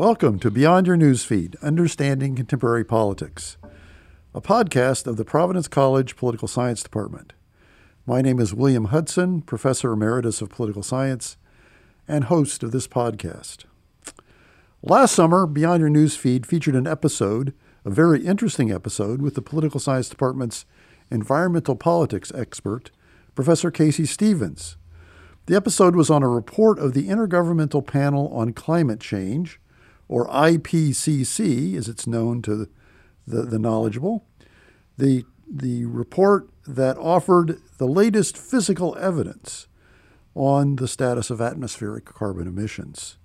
Welcome to Beyond Your Newsfeed Understanding Contemporary Politics, a podcast of the Providence College Political Science Department. My name is William Hudson, Professor Emeritus of Political Science and host of this podcast. Last summer, Beyond Your Newsfeed featured an episode, a very interesting episode, with the Political Science Department's environmental politics expert, Professor Casey Stevens. The episode was on a report of the Intergovernmental Panel on Climate Change, or IPCC, as it's known to the, the knowledgeable, the, the report that offered the latest physical evidence on the status of atmospheric carbon emissions.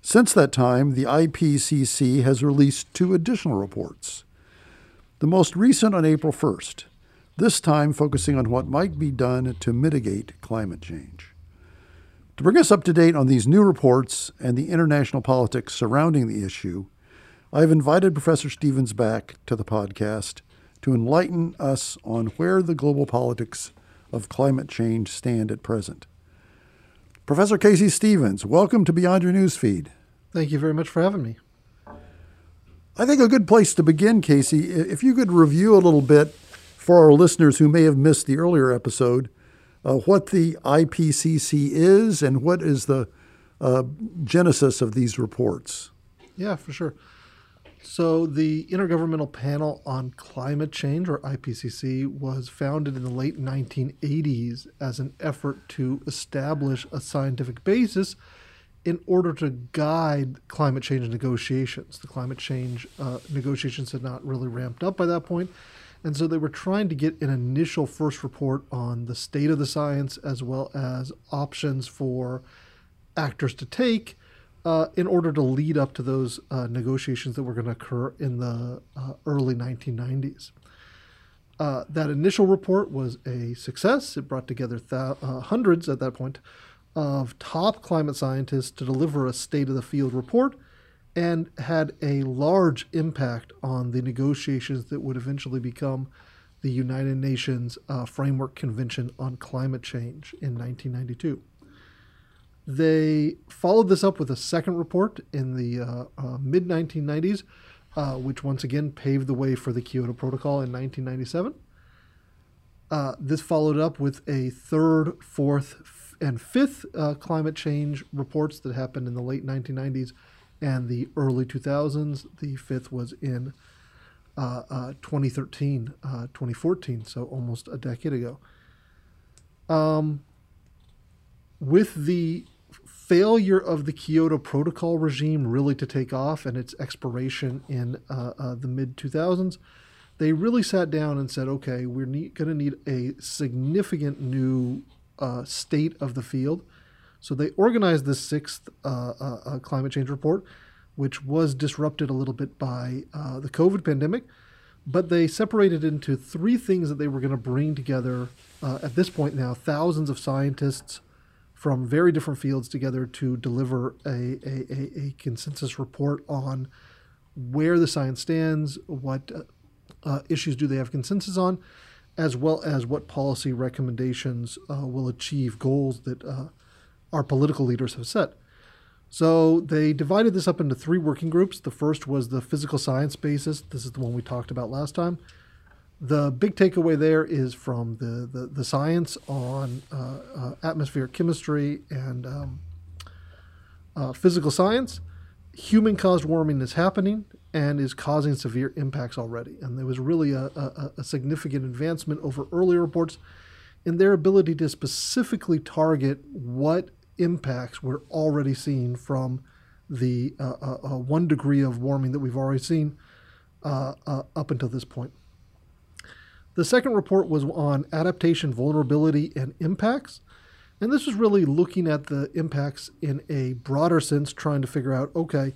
Since that time, the IPCC has released two additional reports. The most recent on April 1st, this time focusing on what might be done to mitigate climate change. To bring us up to date on these new reports and the international politics surrounding the issue, I have invited Professor Stevens back to the podcast to enlighten us on where the global politics of climate change stand at present. Professor Casey Stevens, welcome to Beyond Your Newsfeed. Thank you very much for having me. I think a good place to begin, Casey, if you could review a little bit for our listeners who may have missed the earlier episode uh, what the IPCC is and what is the uh, genesis of these reports. Yeah, for sure. So, the Intergovernmental Panel on Climate Change, or IPCC, was founded in the late 1980s as an effort to establish a scientific basis in order to guide climate change negotiations. The climate change uh, negotiations had not really ramped up by that point, and so they were trying to get an initial first report on the state of the science as well as options for actors to take uh, in order to lead up to those uh, negotiations that were going to occur in the uh, early 1990s. Uh, that initial report was a success. It brought together th- uh, hundreds at that point of top climate scientists to deliver a state of the field report and had a large impact on the negotiations that would eventually become the United Nations uh, Framework Convention on Climate Change in 1992. They followed this up with a second report in the uh, uh, mid 1990s, uh, which once again paved the way for the Kyoto Protocol in 1997. Uh, this followed up with a third, fourth, and fifth uh, climate change reports that happened in the late 1990s and the early 2000s. The fifth was in uh, uh, 2013, uh, 2014, so almost a decade ago. Um, with the failure of the Kyoto Protocol regime really to take off and its expiration in uh, uh, the mid 2000s, they really sat down and said, okay, we're going to need a significant new uh, state of the field so they organized this sixth uh, uh, uh, climate change report, which was disrupted a little bit by uh, the COVID pandemic. But they separated into three things that they were going to bring together uh, at this point now, thousands of scientists from very different fields together to deliver a, a, a, consensus report on where the science stands, what uh, issues do they have consensus on, as well as what policy recommendations will achieve goals that our political leaders have set. So they divided this up into three working groups. The first was the physical science basis. This is the one we talked about last time. The big takeaway there is from the, the, the science on uh, uh, atmospheric chemistry and um, uh, physical science. Human caused warming is happening and is causing severe impacts already. And there was really a, a, a significant advancement over earlier reports in their ability to specifically target what impacts we're already seeing from the uh, uh, uh, one degree of warming that we've already seen uh, uh, up until this point. The second report was on adaptation, vulnerability, and impacts. And this was really looking at the impacts in a broader sense, trying to figure out okay,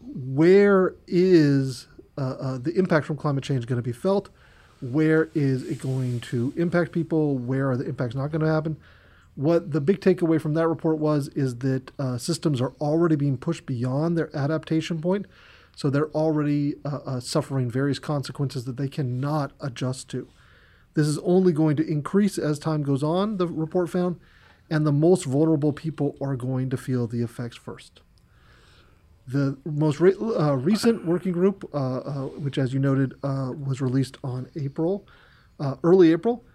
where is uh, the impact from climate change going to be felt? Where is it going to impact people? Where are the impacts not going to happen? what the big takeaway from that report was is that uh, systems are already being pushed beyond their adaptation point. So they're already uh, uh, suffering various consequences that they cannot adjust to. This is only going to increase as time goes on, the report found, and the most vulnerable people are going to feel the effects first. The most re- uh, recent working group, uh, uh, which, as you noted, uh, was released on April, uh, early April,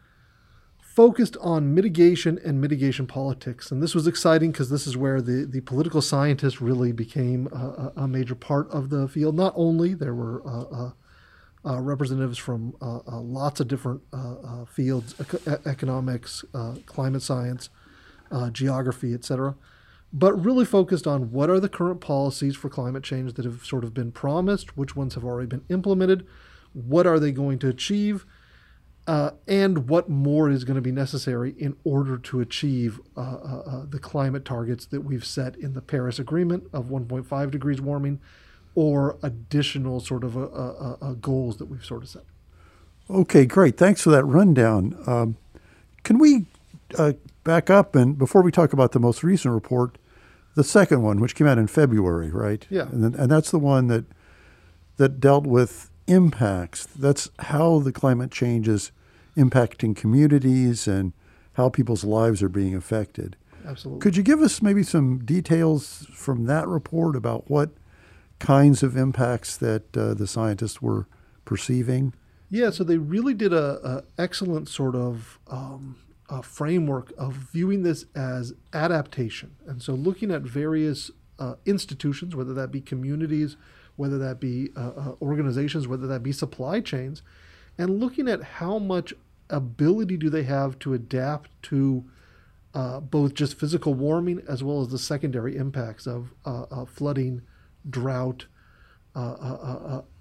focused on mitigation and mitigation politics. And this was exciting because this is where the, the political scientists really became a, a major part of the field. Not only there were uh, representatives from lots of different fields eco- economics, climate science, geography, etc but really focused on what are the current policies for climate change that have sort of been promised, which ones have already been implemented, what are they going to achieve, uh, and what more is going to be necessary in order to achieve uh, uh, uh the climate targets that we've set in the Paris Agreement of 1.5 degrees warming or additional sort of uh, uh, goals that we've sort of set. Okay, great. Thanks for that rundown. Um, can we back up and before we talk about the most recent report, the second one, which came out in February, right? Yeah. And, then, and that's the one that that dealt with impacts. That's how the climate change is impacting communities and how people's lives are being affected. Absolutely. Could you give us maybe some details from that report about what kinds of impacts that uh, the scientists were perceiving? Yeah, so they really did a, a excellent sort of um, uh, framework of viewing this as adaptation. And so looking at various uh, institutions, whether that be communities, whether that be uh, uh, organizations, whether that be supply chains, and looking at how much ability do they have to adapt to uh, both just physical warming as well as the secondary impacts of uh, flooding, drought,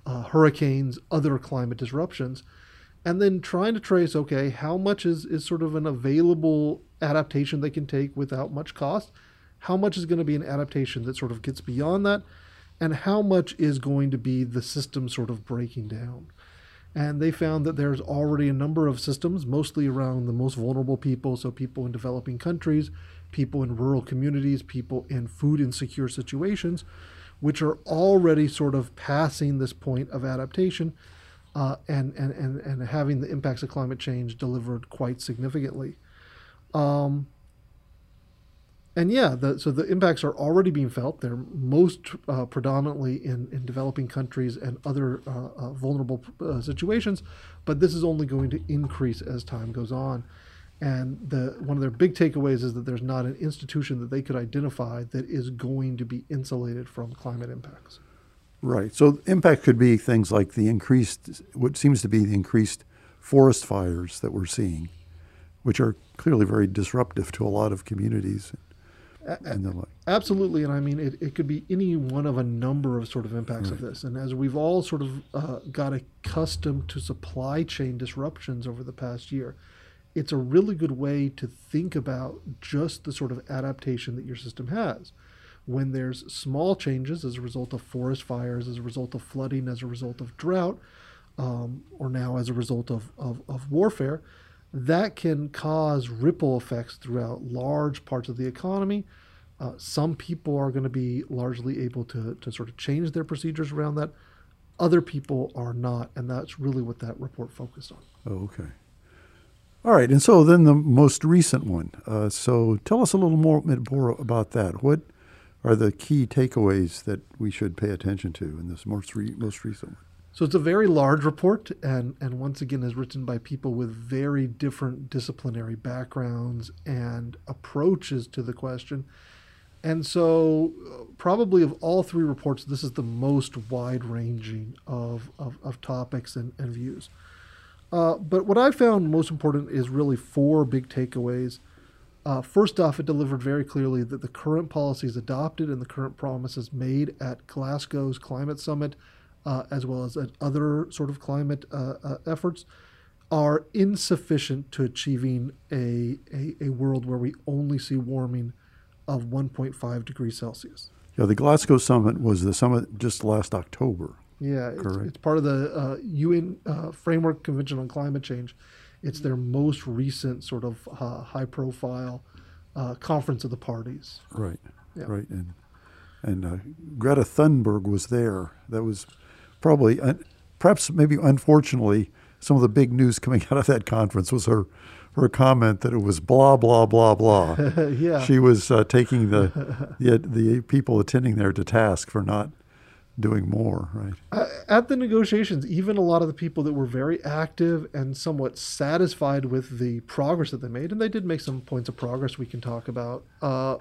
hurricanes, other climate disruptions and then trying to trace okay how much is, is sort of an available adaptation they can take without much cost? How much is going to be an adaptation that sort of gets beyond that? And how much is going to be the system sort of breaking down? And they found that there's already a number of systems mostly around the most vulnerable people so people in developing countries people in rural communities people in food insecure situations which are already sort of passing this point of adaptation uh, and, and, and, and having the impacts of climate change delivered quite significantly. Um, and yeah, the, so the impacts are already being felt. They're most uh, predominantly in, in developing countries and other uh, uh vulnerable uh, situations, but this is only going to increase as time goes on. And the, one of their big takeaways is that there's not an institution that they could identify that is going to be insulated from climate impacts. Right. So impact could be things like the increased, what seems to be the increased forest fires that we're seeing, which are clearly very disruptive to a lot of communities. And the like. Absolutely, and I mean it, it could be any one of a number of sort of impacts right. of this. And as we've all sort of uh, got accustomed to supply chain disruptions over the past year, it's a really good way to think about just the sort of adaptation that your system has when there's small changes as a result of forest fires, as a result of flooding, as a result of drought, um, or now as a result of, of, of, warfare, that can cause ripple effects throughout large parts of the economy. Uh, some people are going to be largely able to, to sort of change their procedures around that. Other people are not, and that's really what that report focused on. Oh, okay. All right, and so then the most recent one. Uh, so tell us a little more, about that. What are the key takeaways that we should pay attention to in this most re- most recent one? So it's a very large report, and and once again is written by people with very different disciplinary backgrounds and approaches to the question. And so, uh, probably of all three reports, this is the most wide ranging of, of, of topics and, and views. Uh, but what I found most important is really four big takeaways uh, first off, it delivered very clearly that the current policies adopted and the current promises made at Glasgow's climate summit, uh, as well as at other sort of climate uh, uh efforts, are insufficient to achieving a, a, a, world where we only see warming of 1.5 degrees Celsius. Yeah, the Glasgow summit was the summit just last October. Yeah, it's, it's part of the UN uh, uh, Framework Convention on Climate Change it's their most recent sort of uh, high profile uh, conference of the parties. Right, yeah. right. And, and uh, Greta Thunberg was there. That was probably, perhaps maybe unfortunately, some of the big news coming out of that conference was her her comment that it was blah blah blah blah. yeah. She was uh, taking the, the the people attending there to task for not doing more, right? Uh, at the negotiations, even a lot of the people that were very active and somewhat satisfied with the progress that they made, and they did make some points of progress we can talk about, uh,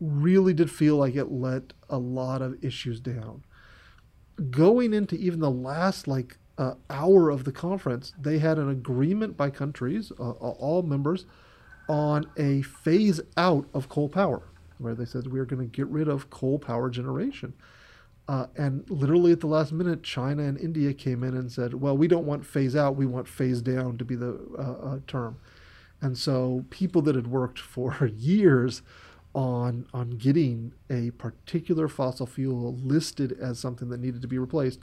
really did feel like it let a lot of issues down. Going into even the last like uh, hour of the conference, they had an agreement by countries, uh, all members, on a phase out of coal power, where they said we are going to get rid of coal power generation. Uh, and literally at the last minute, China and India came in and said, well, we don't want phase out, we want phase down to be the uh, uh, term. And so people that had worked for years on, on getting a particular fossil fuel listed as something that needed to be replaced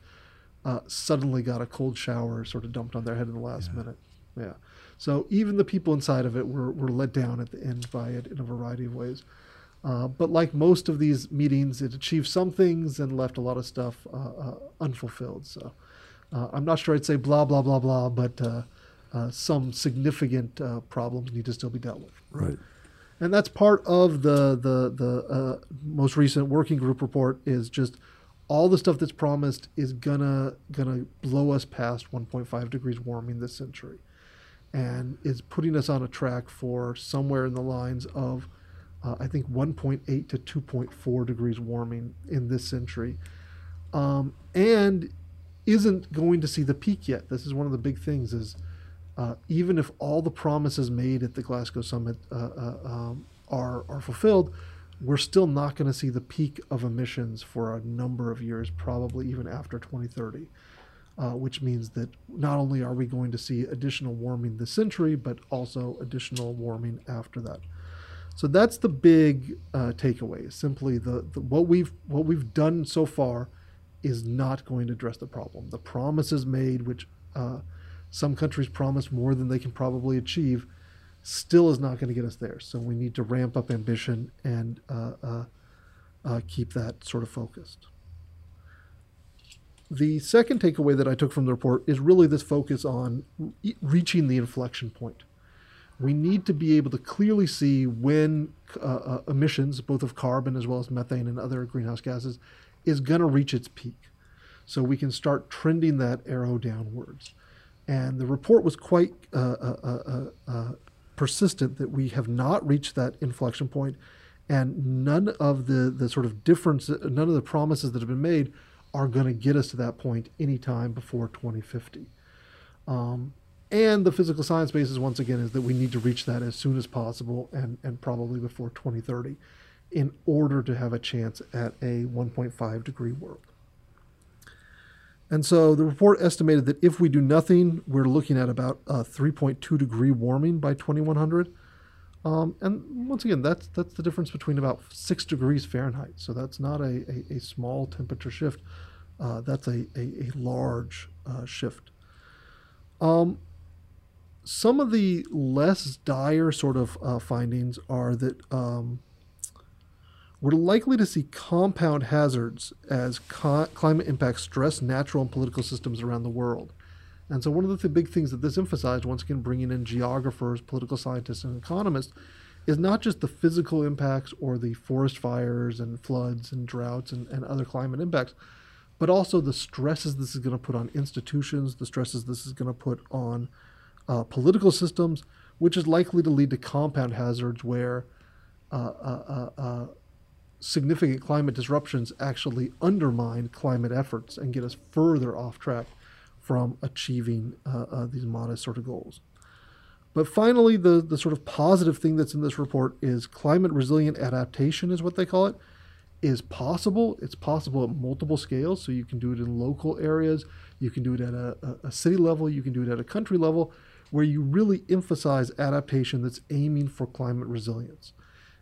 uh, suddenly got a cold shower sort of dumped on their head in the last yeah. minute. Yeah. So even the people inside of it were, were let down at the end by it in a variety of ways. Uh, but like most of these meetings, it achieved some things and left a lot of stuff uh, uh, unfulfilled. So uh, I'm not sure I'd say blah, blah, blah, blah, but uh, uh, some significant problems need to still be dealt with. Right. And that's part of the, the, the most recent working group report is just all the stuff that's promised is gonna gonna blow us past 1.5 degrees warming this century and is putting us on a track for somewhere in the lines of uh, I think 1.8 to 2.4 degrees warming in this century, um, and isn't going to see the peak yet. This is one of the big things. Is uh, even if all the promises made at the Glasgow summit uh, uh um, are are fulfilled, we're still not going to see the peak of emissions for a number of years, probably even after 2030. Uh, which means that not only are we going to see additional warming this century, but also additional warming after that. So that's the big uh, takeaway. Simply the, the, what we've what we've done so far is not going to address the problem. The promises made, which uh, some countries promise more than they can probably achieve, still is not going to get us there. So we need to ramp up ambition and uh, uh, uh keep that sort of focused. The second takeaway that I took from the report is really this focus on re- reaching the inflection point we need to be able to clearly see when uh, uh, emissions, both of carbon as well as methane and other greenhouse gases, is going to reach its peak. So we can start trending that arrow downwards. And the report was quite uh, uh, uh, uh persistent that we have not reached that inflection point, and none of the, the sort of difference, none of the promises that have been made are going to get us to that point anytime before 2050. Um, and the physical science basis, once again, is that we need to reach that as soon as possible and, and probably before 2030 in order to have a chance at a 1.5 degree world. And so the report estimated that if we do nothing, we're looking at about a 3.2 degree warming by 2100. Um, and once again, that's that's the difference between about six degrees Fahrenheit. So that's not a, a, a small temperature shift. Uh, that's a, a, a large uh, shift. Um, some of the less dire sort of uh, findings are that um, we're likely to see compound hazards as co- climate impacts stress natural and political systems around the world. And so, one of the big things that this emphasized, once again, bringing in geographers, political scientists, and economists, is not just the physical impacts or the forest fires and floods and droughts and, and other climate impacts, but also the stresses this is going to put on institutions, the stresses this is going to put on uh, political systems, which is likely to lead to compound hazards where uh, uh, uh, uh, significant climate disruptions actually undermine climate efforts and get us further off track from achieving these modest sort of goals. But finally, the, the sort of positive thing that's in this report is climate resilient adaptation, is what they call it, is possible. It's possible at multiple scales. So you can do it in local areas, you can do it at a, a city level, you can do it at a country level, where you really emphasize adaptation that's aiming for climate resilience.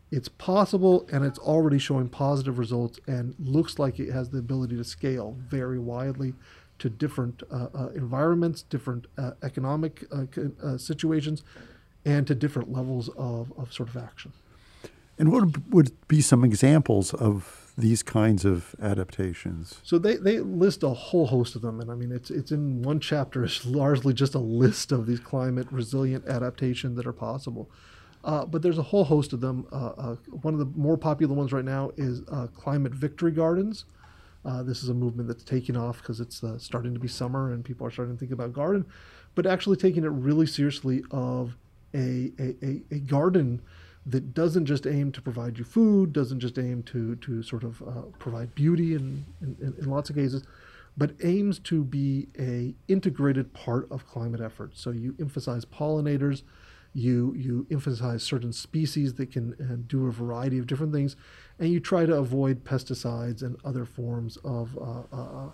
It's possible and it's already showing positive results and looks like it has the ability to scale very widely to different uh, uh, environments, different uh, economic uh, uh, situations, and to different levels of, of sort of action. And what would be some examples of these kinds of adaptations? So they, they list a whole host of them, and I mean it's it's in one chapter. It's largely just a list of these climate resilient adaptations that are possible. Uh, but there's a whole host of them. Uh, uh, one of the more popular ones right now is uh, climate victory gardens. Uh, this is a movement that's taking off because it's uh, starting to be summer and people are starting to think about garden, but actually taking it really seriously of a, a, a, a garden that doesn't just aim to provide you food, doesn't just aim to, to sort of uh, provide beauty in, in, in, lots of cases, but aims to be a integrated part of climate efforts. So you emphasize pollinators, you you emphasize certain species that can uh, do a variety of different things, and you try to avoid pesticides and other forms of uh, uh,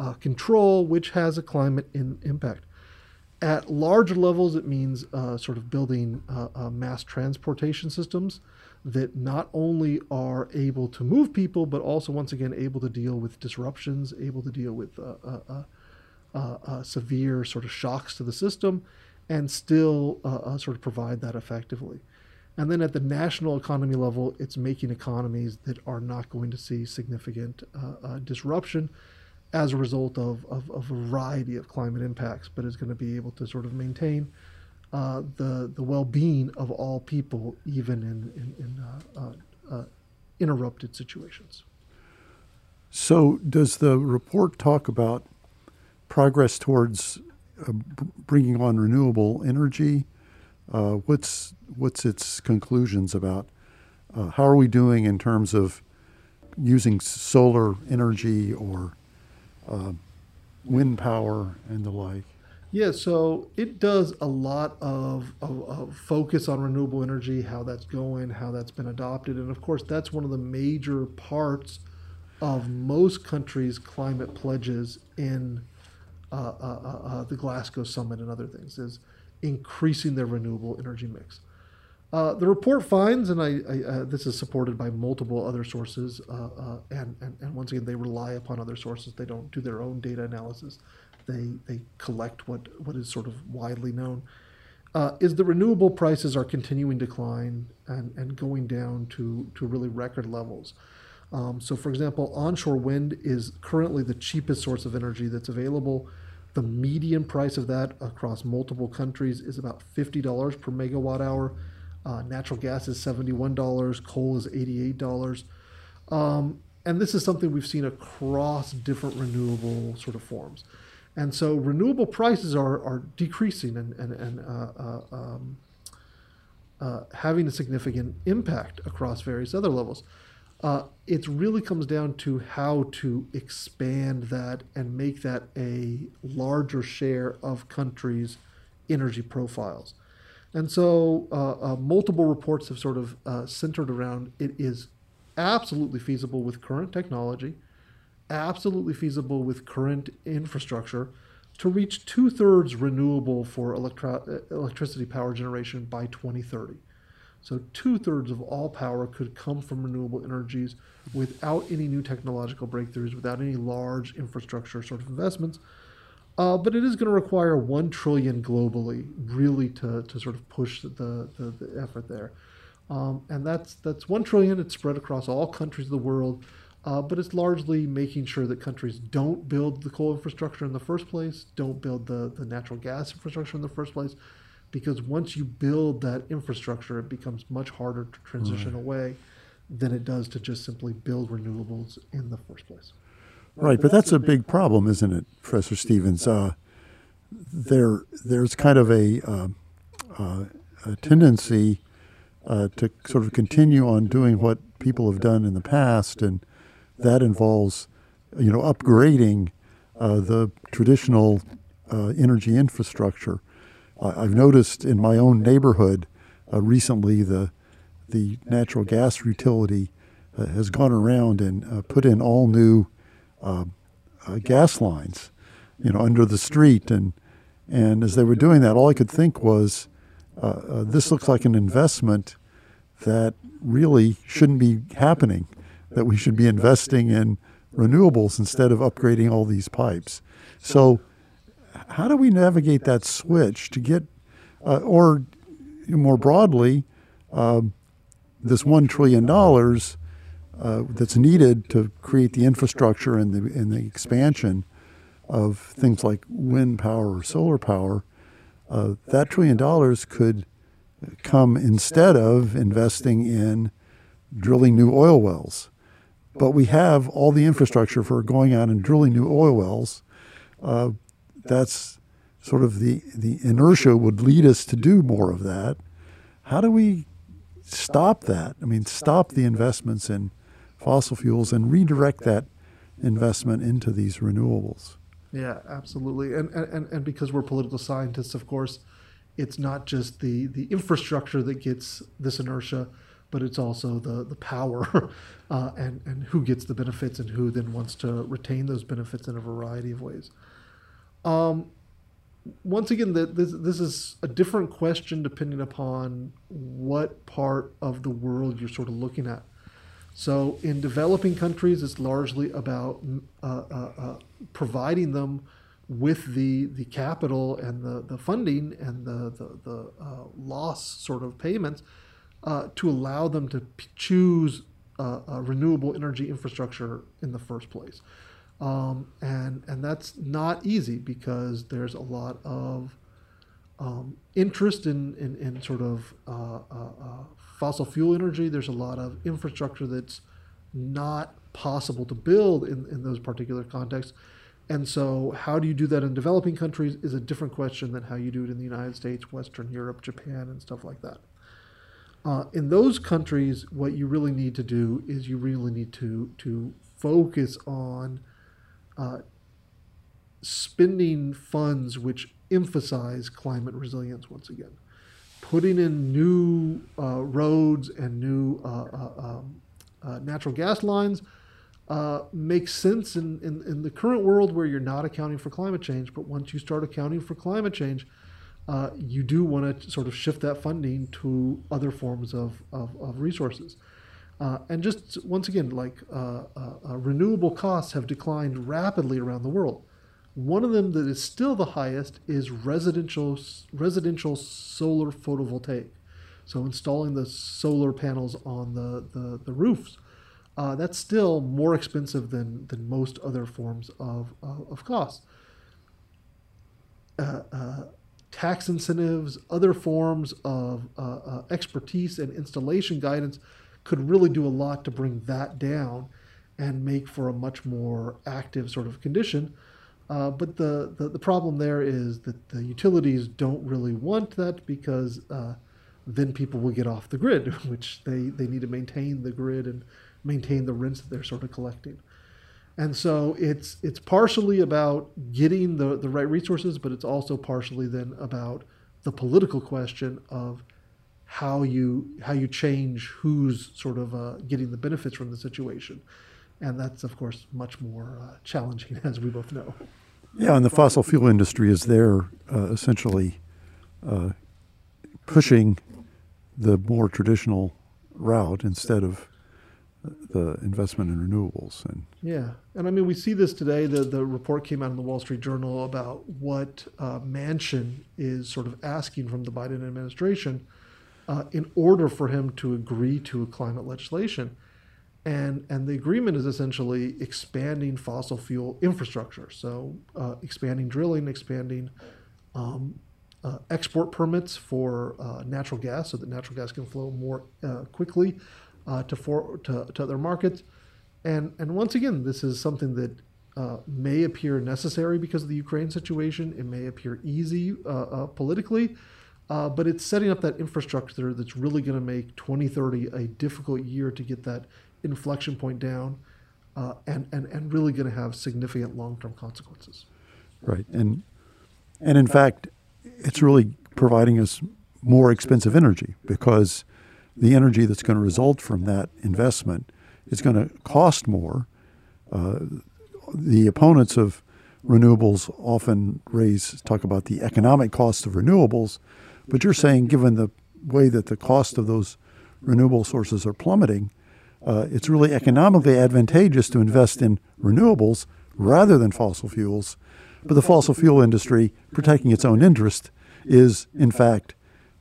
uh control, which has a climate in, impact. At larger levels, it means uh, sort of building uh, mass transportation systems that not only are able to move people, but also, once again, able to deal with disruptions, able to deal with severe sort of shocks to the system, and still uh, uh, sort of provide that effectively. And then at the national economy level, it's making economies that are not going to see significant uh, uh, disruption as a result of, of, a variety of climate impacts, but is going to be able to sort of maintain uh, the, the well being of all people, even in, in, in uh, interrupted situations. So, does the report talk about progress towards uh, bringing on renewable energy. Uh, what's what's its conclusions about? Uh, how are we doing in terms of using solar energy or uh, wind power and the like? Yeah, so it does a lot of, of, of, focus on renewable energy, how that's going, how that's been adopted. And of course, that's one of the major parts of most countries' climate pledges in uh, uh, uh, uh, the Glasgow Summit and other things, is increasing their renewable energy mix. Uh, the report finds, and I, I uh, this is supported by multiple other sources, and, and, and once again, they rely upon other sources. They don't do their own data analysis. They, they collect what, what is sort of widely known. is the renewable prices are continuing to decline and, and going down to, to really record levels. Um, so, for example, onshore wind is currently the cheapest source of energy that's available. The median price of that across multiple countries is about $50 per megawatt hour. Uh, natural gas is $71, coal is $88. Um, and this is something we've seen across different renewable sort of forms. And so renewable prices are, are decreasing and, and, and uh, uh, um, uh, having a significant impact across various other levels. Uh, it really comes down to how to expand that and make that a larger share of countries' energy profiles. And so, uh, uh, multiple reports have sort of uh, centered around it is absolutely feasible with current technology, absolutely feasible with current infrastructure to reach two thirds renewable for electro- electricity power generation by 2030. So two thirds of all power could come from renewable energies without any new technological breakthroughs, without any large infrastructure sort of investments. Uh, but it is going to require one trillion globally, really, to, to sort of push the, the, the effort there. Um, and that's that's one trillion. It's spread across all countries of the world, uh, but it's largely making sure that countries don't build the coal infrastructure in the first place, don't build the, the natural gas infrastructure in the first place, because once you build that infrastructure, it becomes much harder to transition right. away than it does to just simply build renewables in the first place. Right, but that's a big problem, isn't it, Professor Stevens? Uh, there, there's kind of a, uh, uh, a tendency uh, to sort of continue on doing what people have done in the past, and that involves, you know, upgrading uh, the traditional uh, energy infrastructure. I've noticed in my own neighborhood recently the the natural gas utility has gone around and put in all new uh, uh, gas lines, you know, under the street, and and as they were doing that, all I could think was, uh, this looks like an investment that really shouldn't be happening. That we should be investing in renewables instead of upgrading all these pipes. So how do we navigate that switch to get, uh, or more broadly, uh, this one trillion dollars? Uh, that's needed to create the infrastructure and the and the expansion of things like wind power or solar power, uh, that trillion dollars could come instead of investing in drilling new oil wells. But we have all the infrastructure for going out and drilling new oil wells. Uh, that's sort of the, the inertia would lead us to do more of that. How do we stop that? I mean, stop the investments in fossil fuels and redirect that investment into these renewables. Yeah, absolutely. And, and, and because we're political scientists, of course, it's not just the, the infrastructure that gets this inertia, but it's also the, the power uh, and, and who gets the benefits and who then wants to retain those benefits in a variety of ways. Um, once again, the, this, this is a different question depending upon what part of the world you're sort of looking at. So, in developing countries, it's largely about uh, uh, uh, providing them with the the capital and the, the funding and the the, the uh, loss sort of payments uh, to allow them to p- choose renewable energy infrastructure in the first place. Um, and and that's not easy because there's a lot of um, interest in, in, in, sort of uh, uh, fossil fuel energy. There's a lot of infrastructure that's not possible to build in, in those particular contexts. And so, how do you do that in developing countries is a different question than how you do it in the United States, Western Europe, Japan, and stuff like that. Uh, in those countries, what you really need to do is you really need to to focus on uh, spending funds which emphasize climate resilience once again. Putting in new uh, roads and new uh, uh um, uh, natural gas lines uh, makes sense in, in, in, the current world where you're not accounting for climate change. But once you start accounting for climate change, you do want to sort of shift that funding to other forms of, of, of resources. Uh, and just once again, like uh, uh, uh, renewable costs have declined rapidly around the world. One of them that is still the highest is residential residential solar photovoltaic. So installing the solar panels on the the, the roofs, uh, that's still more expensive than than most other forms of of, of cost. Uh, uh, tax incentives, other forms of uh, expertise and installation guidance could really do a lot to bring that down and make for a much more active sort of condition. Uh, but the, the, the, problem there is that the utilities don't really want that because uh, then people will get off the grid, which they, they need to maintain the grid and maintain the rents that they're sort of collecting. And so it's it's partially about getting the, the right resources, but it's also partially then about the political question of how you how you change who's sort of uh, getting the benefits from the situation, and that's of course much more uh, challenging, as we both know. Yeah, and the fossil fuel industry is there uh, essentially uh, pushing the more traditional route instead of the investment in renewables and yeah and i mean we see this today the the report came out in the wall street journal about what uh, manchin is sort of asking from the biden administration uh, in order for him to agree to a climate legislation. And, and the agreement is essentially expanding fossil fuel infrastructure. So, uh, expanding drilling, expanding um, uh, export permits for uh, natural gas so that natural gas can flow more uh, quickly uh, to, for, to, to other markets. And, and once again, this is something that uh, may appear necessary because of the Ukraine situation. It may appear easy politically, uh, but it's setting up that infrastructure that's really going to make 2030 a difficult year to get that inflection point down uh, and, and, and really going to have significant long term consequences. Right. And, and in fact, it's really providing us more expensive energy because the energy that's going to result from that investment is going to cost more. Uh, the opponents of renewables often raise talk about the economic cost of renewables, but you're saying, given the way that the cost of those renewable sources are plummeting, uh, it's really economically advantageous to invest in renewables rather than fossil fuels. But the fossil fuel industry, protecting its own interest, is in fact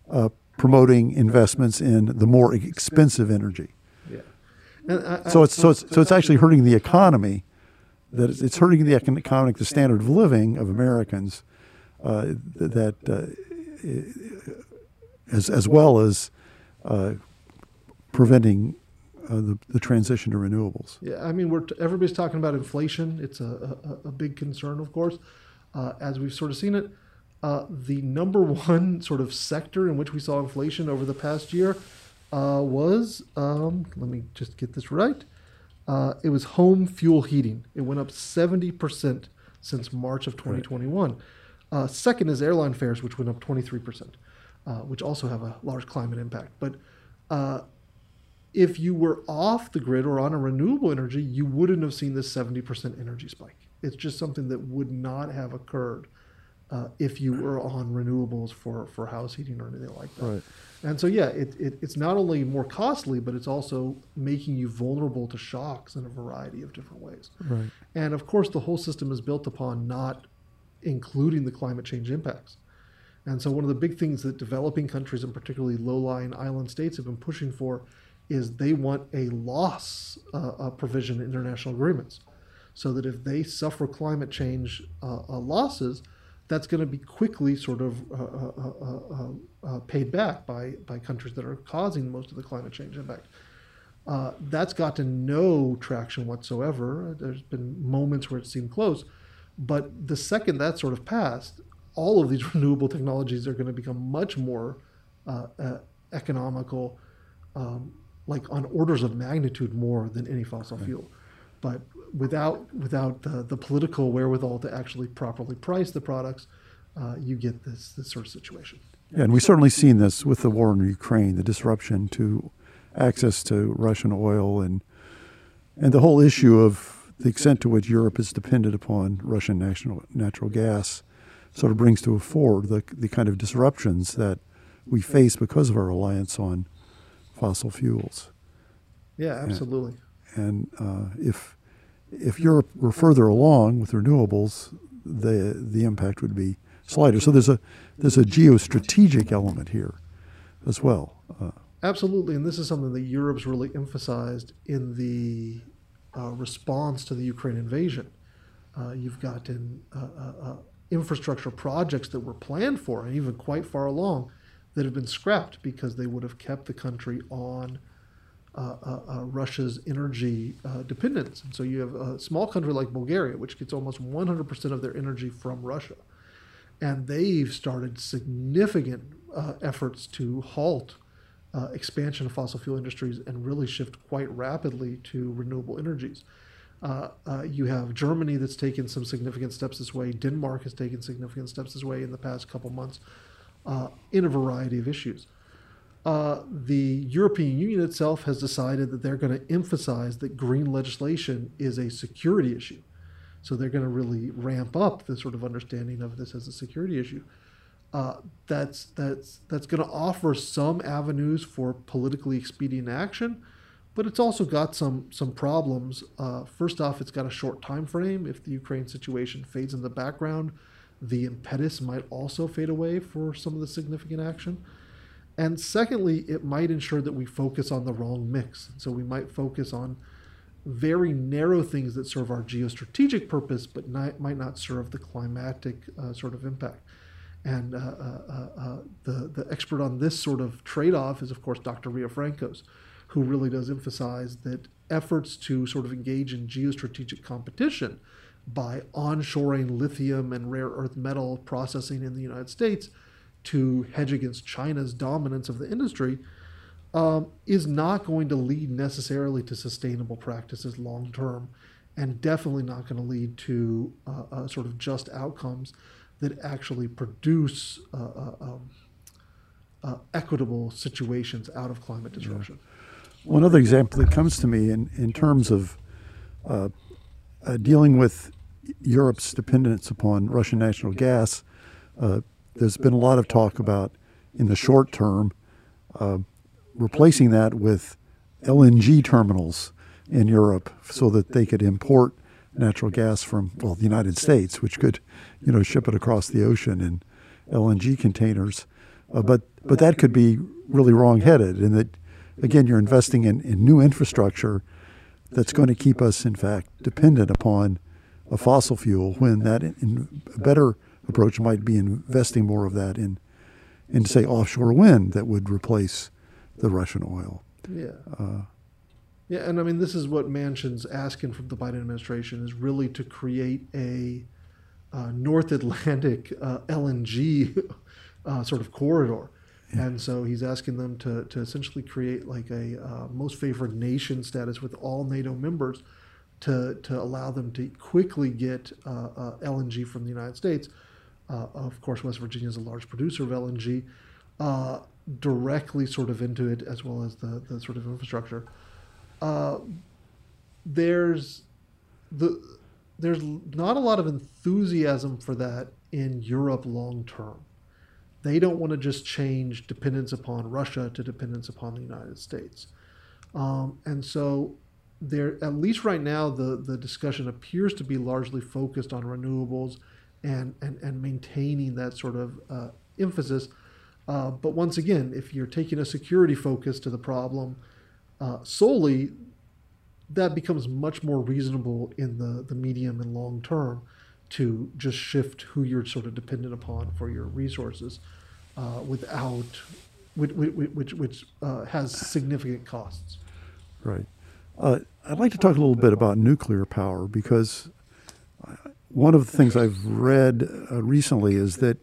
uh, promoting investments in the more expensive energy. Yeah. I- So it's so it's so it's actually hurting the economy. That it's, it's hurting the economic, the standard of living of Americans. Uh, that uh, as as well as uh, preventing uh, the the transition to renewables. Yeah, I mean, we're t- everybody's talking about inflation. It's a, a, a big concern, of course, uh, as we've sort of seen it. Uh, the number one sort of sector in which we saw inflation over the past year uh, was, um, let me just get this right. Uh, it was home fuel heating. It went up 70% since March of 2021. Uh, second is airline fares, which went up 23%, uh, which also have a large climate impact. But uh, if you were off the grid or on a renewable energy, you wouldn't have seen this 70% energy spike. It's just something that would not have occurred uh, if you were on renewables for, for house heating or anything like that. Right. And so, yeah, it, it, it's not only more costly, but it's also making you vulnerable to shocks in a variety of different ways. Right. And of course, the whole system is built upon not including the climate change impacts. And so, one of the big things that developing countries, and particularly low lying island states, have been pushing for is they want a loss uh, uh, provision in international agreements. So that if they suffer climate change uh, uh, losses, that's going to be quickly sort of paid back by, by countries that are causing most of the climate change impact. Uh, that's gotten no traction whatsoever. There's been moments where it seemed close, but the second that sort of passed, all of these renewable technologies are going to become much more uh, uh, economical, um, like on orders of magnitude more than any fossil fuel. But without without the, the political wherewithal to actually properly price the products, uh, you get this this sort of situation. Yeah, and we've certainly seen this with the war in Ukraine, the disruption to access to Russian oil, and and the whole issue of the extent to which Europe is dependent upon Russian national natural gas, sort of brings to a fore the the kind of disruptions that we face because of our reliance on fossil fuels. Yeah, absolutely. And uh, if if Europe were further along with renewables, the the impact would be slighter. So there's a there's a geostrategic element here as well. Uh, Absolutely, and this is something that Europe's really emphasized in the uh, response to the Ukraine invasion. Uh, you've got in, uh, uh, uh, infrastructure projects that were planned for and even quite far along that have been scrapped because they would have kept the country on uh, uh, uh, Russia's energy uh, dependence. And so you have a small country like Bulgaria, which gets almost 100% of their energy from Russia. And they've started significant uh, efforts to halt uh, expansion of fossil fuel industries and really shift quite rapidly to renewable energies. Uh, uh, you have Germany that's taken some significant steps this way. Denmark has taken significant steps this way in the past couple months uh, in a variety of issues. Uh, the European Union itself has decided that they're going to emphasize that green legislation is a security issue. So they're going to really ramp up the sort of understanding of this as a security issue. Uh, that's that's that's going to offer some avenues for politically expedient action, but it's also got some some problems. Uh, first off, it's got a short time frame. If the Ukraine situation fades in the background, the impetus might also fade away for some of the significant action. And secondly, it might ensure that we focus on the wrong mix. So we might focus on very narrow things that serve our geostrategic purpose, but not, might not serve the climatic uh, sort of impact. And uh, uh, uh, the, the expert on this sort of trade off is, of course, Dr. Riofrancos, who really does emphasize that efforts to sort of engage in geostrategic competition by onshoring lithium and rare earth metal processing in the United States to hedge against China's dominance of the industry um, is not going to lead necessarily to sustainable practices long term, and definitely not going to lead to uh, uh, sort of just outcomes that actually produce uh, uh, um, uh, equitable situations out of climate disruption. one other example that comes to me in, in terms of uh, uh, dealing with Europe's dependence upon Russian natural gas, uh, there's been a lot of talk about in the short term uh, replacing that with LNG terminals in Europe so that they could import natural gas from well the United States, which could you know ship it across the ocean in LNG containers. Uh, but but that could be really wrong-headed, in that again you're investing in, in new infrastructure that's going to keep us, in fact, dependent upon fossil fuel when that in, a better approach might be investing more of that in, in say, offshore wind that would replace the Russian oil. Yeah. Uh, yeah, and I mean, this is what Manchin's asking from the Biden administration is really to create a uh, North Atlantic uh, LNG uh, sort of corridor. Yeah. And so he's asking them to, to essentially create like a uh, most favored nation status with all NATO members to, to allow them to quickly get uh, uh, LNG from the United States. of course, West Virginia is a large producer of LNG directly sort of into it as well as the, the sort of infrastructure. Uh, there's the there's not a lot of enthusiasm for that in Europe long term. They don't want to just change dependence upon Russia to dependence upon the United States. Um, and so there at least right now the, the discussion appears to be largely focused on renewables and, and, and maintaining that sort of uh, emphasis uh, but once again, if you're taking a security focus to the problem uh, solely, that becomes much more reasonable in the, the medium and long term to just shift who you're sort of dependent upon for your resources uh, without, which, which, which uh, has significant costs. Right. Uh, I'd like to talk a little bit about nuclear power because one of the things I've read recently is that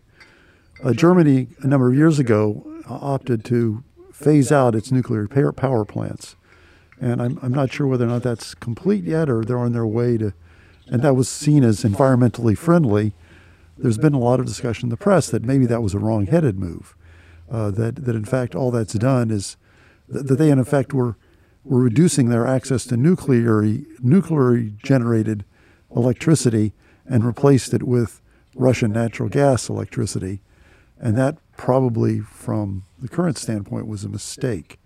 uh, Germany, a number of years ago, uh, opted to phase out its nuclear power plants. And I'm, I'm not sure whether or not that's complete yet or they're on their way to, and that was seen as environmentally friendly. There's been a lot of discussion in the press that maybe that was a wrong headed move. Uh, that, that in fact all that's done is that they in effect were, were reducing their access to nuclear, nuclear generated electricity and replaced it with Russian natural gas electricity and that probably, from the current standpoint, was a mistake.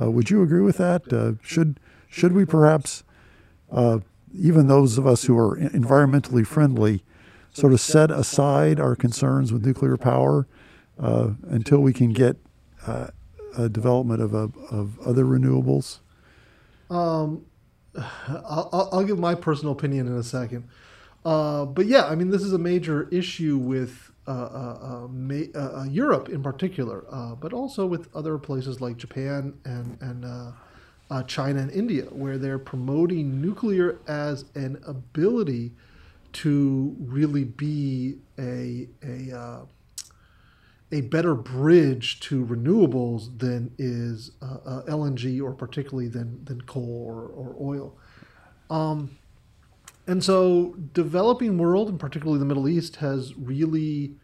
Uh, would you agree with that? Uh, should should we perhaps, uh, even those of us who are environmentally friendly, sort of set aside our concerns with nuclear power uh, until we can get uh, a development of, of other renewables? Um, I'll, I'll, give my personal opinion in a second. Uh, but yeah, I mean, this is a major issue with uh, uh, uh, Europe in particular, but also with other places like Japan and and China and India, where they're promoting nuclear as an ability to really be a a a better bridge to renewables than is uh, uh, LNG or particularly than, than coal or, or oil. Um, and so, developing world, and particularly the Middle East, has really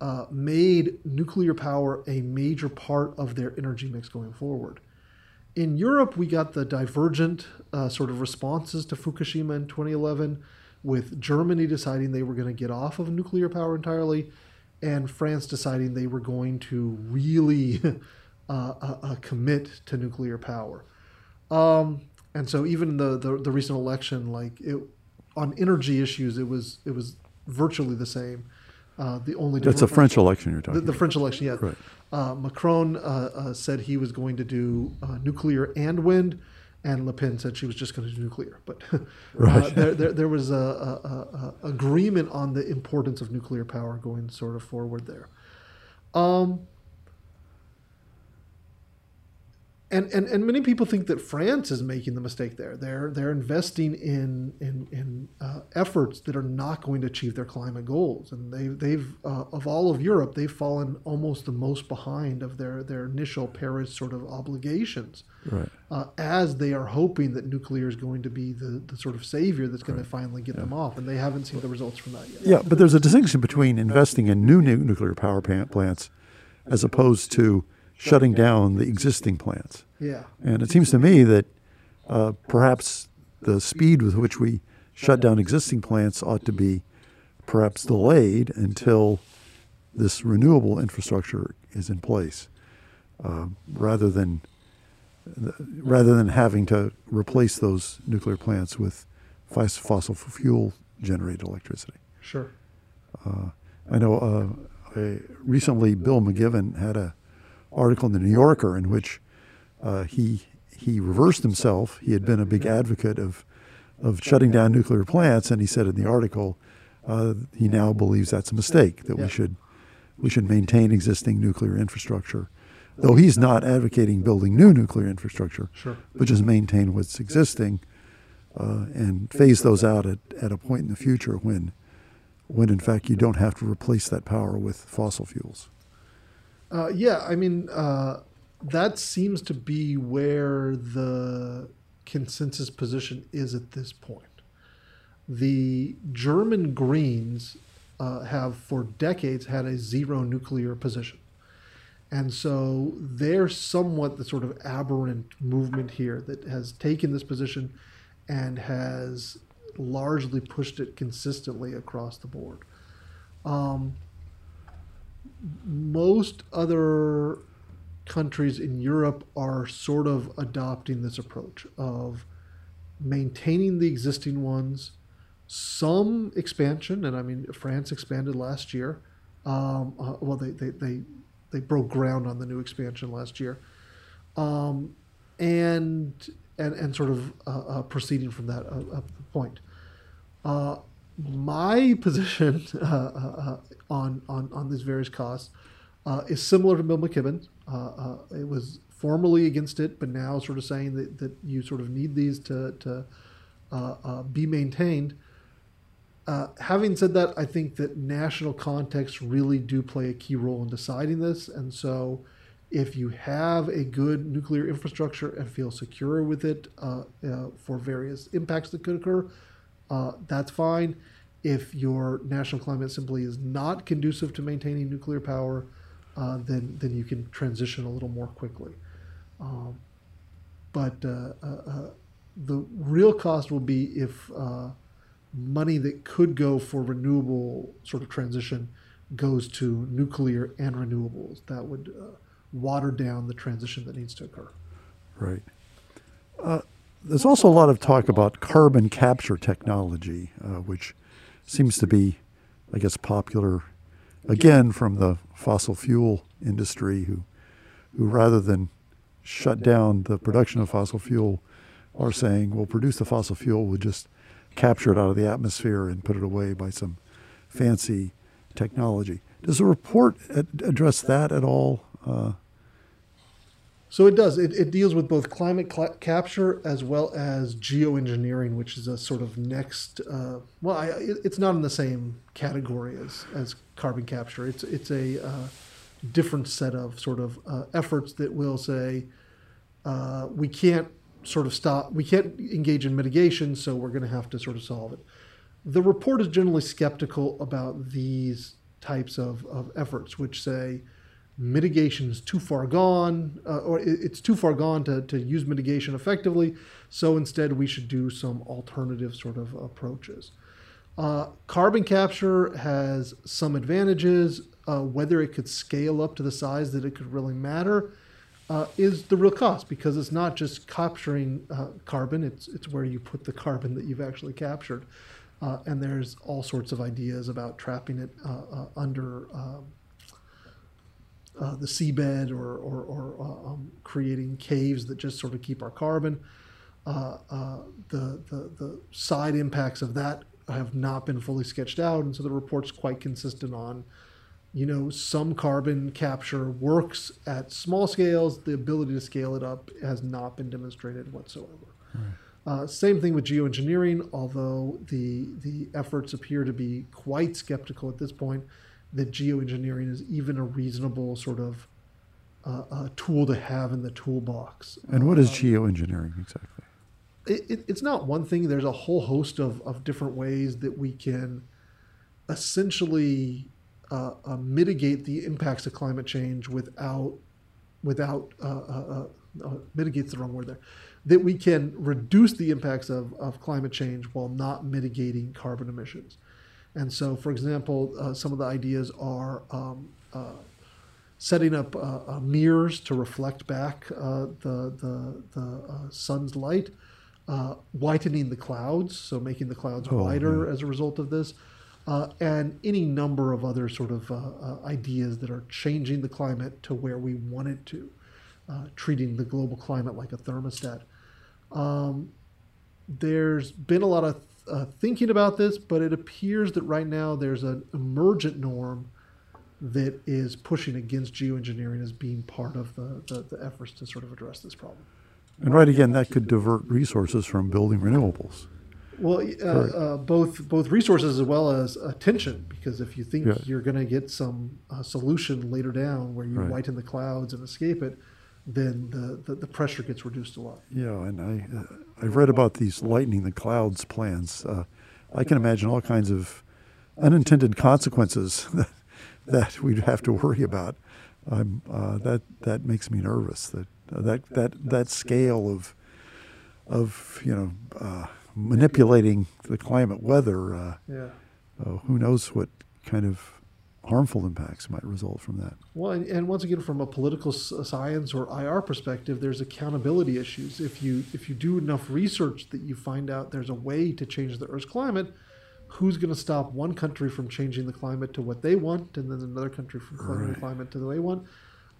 uh, made nuclear power a major part of their energy mix going forward. In Europe, we got the divergent uh, sort of responses to Fukushima in 2011, with Germany deciding they were going to get off of nuclear power entirely, and France deciding they were going to really uh, uh, uh, commit to nuclear power. Um, and so, even the, the, the recent election, like it, on energy issues, it was it was virtually the same. Uh, the only that's a French election you're talking. The, the French election, yeah. Right. Uh, Macron uh, uh said he was going to do uh, nuclear and wind, and Le Pen said she was just going to do nuclear. But uh, there, there, there, was a, a, a, agreement on the importance of nuclear power going sort of forward there. Um, and, and and many people think that France is making the mistake there. They're they're investing in in, in uh, efforts that are not going to achieve their climate goals, and they they've uh, of all of Europe they've fallen almost the most behind of their their initial Paris sort of obligations. Right. Uh, as they are hoping that nuclear is going to be the, the sort of savior that's going right. to finally get yeah. them off, and they haven't seen the results from that yet. Yeah, but there's a distinction between investing in new nuclear power plants as opposed to shutting down the existing plants. Yeah. And it seems to me that uh, perhaps the speed with which we shut down existing plants ought to be perhaps delayed until this renewable infrastructure is in place, uh, rather than rather than having to replace those nuclear plants with fossil fuel generated electricity. Sure. Uh, I know uh, recently Bill McKibben had a article in the New Yorker in which uh, he he reversed himself. He had been a big advocate of of shutting down nuclear plants, and he said in the article uh, he now believes that's a mistake. That we should we should maintain existing nuclear infrastructure, though he's not advocating building new nuclear infrastructure, Sure. but just maintain what's existing uh, and phase those out at, at a point in the future when when in fact you don't have to replace that power with fossil fuels. Uh, yeah, I mean, uh, that seems to be where the consensus position is at this point. The German Greens uh, have for decades had a zero nuclear position. And so they're somewhat the sort of aberrant movement here that has taken this position and has largely pushed it consistently across the board. Um, most other countries in Europe are sort of adopting this approach of maintaining the existing ones, some expansion, and I mean France expanded last year. Um, uh, well, they, they they they broke ground on the new expansion last year, um, and and and sort of uh, uh, proceeding from that uh, uh, point. My position uh, uh, uh, on, on on these various costs uh, is similar to Bill McKibben. It was formally against it, but now sort of saying that, that you sort of need these to to be maintained. Uh, having said that, I think that national contexts really do play a key role in deciding this, and so if you have a good nuclear infrastructure and feel secure with it uh, uh, for various impacts that could occur, uh, that's fine. If your national climate simply is not conducive to maintaining nuclear power, uh, then then you can transition a little more quickly. Um, but uh, uh, uh, the real cost will be if money that could go for renewable sort of transition goes to nuclear and renewables. That would uh, water down the transition that needs to occur. Right. Uh, there's also a lot of talk about carbon capture technology, uh, which seems to be, I guess, popular again from the fossil fuel industry, who, who rather than shut down the production of fossil fuel, are saying, "We'll produce the fossil fuel, we'll just capture it out of the atmosphere and put it away by some fancy technology." Does the report ad- address that at all? Uh, So it does. It, it deals with both climate cla capture as well as geoengineering, which is a sort of next. Uh, well, I, it, it's not in the same category as, as carbon capture. It's it's a uh, different set of sort of uh, efforts that will say uh, we can't sort of stop. We can't engage in mitigation, so we're going to have to sort of solve it. The report is generally skeptical about these types of, of efforts, which say mitigation is too far gone, uh, or it's too far gone to, to use mitigation effectively. So instead, we should do some alternative sort of approaches. Uh, carbon capture has some advantages. Uh, whether it could scale up to the size that it could really matter uh, is the real cost because it's not just capturing uh, carbon; it's it's where you put the carbon that you've actually captured. Uh, and there's all sorts of ideas about trapping it under um, uh, the seabed or, or, or uh, um, creating caves that just sort of keep our carbon. Uh, uh, the, the, the side impacts of that have not been fully sketched out, and so the report's quite consistent on, you know, some carbon capture works at small scales. The ability to scale it up has not been demonstrated whatsoever. Uh, same thing with geoengineering, although the the efforts appear to be quite skeptical at this point that geoengineering is even a reasonable sort of uh, uh, tool to have in the toolbox. and what is geoengineering exactly? It, it, it's not one thing. There's a whole host of, of different ways that we can essentially uh, uh, mitigate the impacts of climate change without without uh, uh, uh, uh, mitigates the wrong word there that we can reduce the impacts of, of climate change while not mitigating carbon emissions and so for example uh, some of the ideas are um, uh, setting up uh, uh, mirrors to reflect back uh, the, the, the uh, sun's light uh, whitening the clouds so making the clouds Oh, whiter as a result of this uh, and any number of other sort of ideas that are changing the climate to where we want it to. uh, treating the global climate like a thermostat. Um, there's been a lot of uh, thinking about this, but it appears that right now there's an emergent norm that is pushing against geoengineering as being part of the, the, the efforts to sort of address this problem. And right again, that could divert resources from building renewables. Well, uh, uh, both both resources as well as attention, because if you think Yeah. you're going to get some uh, solution later down where you Right. whiten the clouds and escape it, then the, the, the pressure gets reduced a lot. Yeah, and I uh, I've read about these lightning the clouds plans. Uh, I can imagine all kinds of unintended consequences that, that we'd have to worry about. Um, uh, that that makes me nervous. That uh, that that that scale of of you know uh, manipulating the climate weather. Uh, Yeah. uh, who knows what kind of harmful impacts might result from that. Well, and, and once again, from a political science or IR perspective, there's accountability issues. If you if you do enough research that you find out there's a way to change the Earth's climate, who's going to stop one country from changing the climate to what they want, and then another country from changing the climate to the way they want?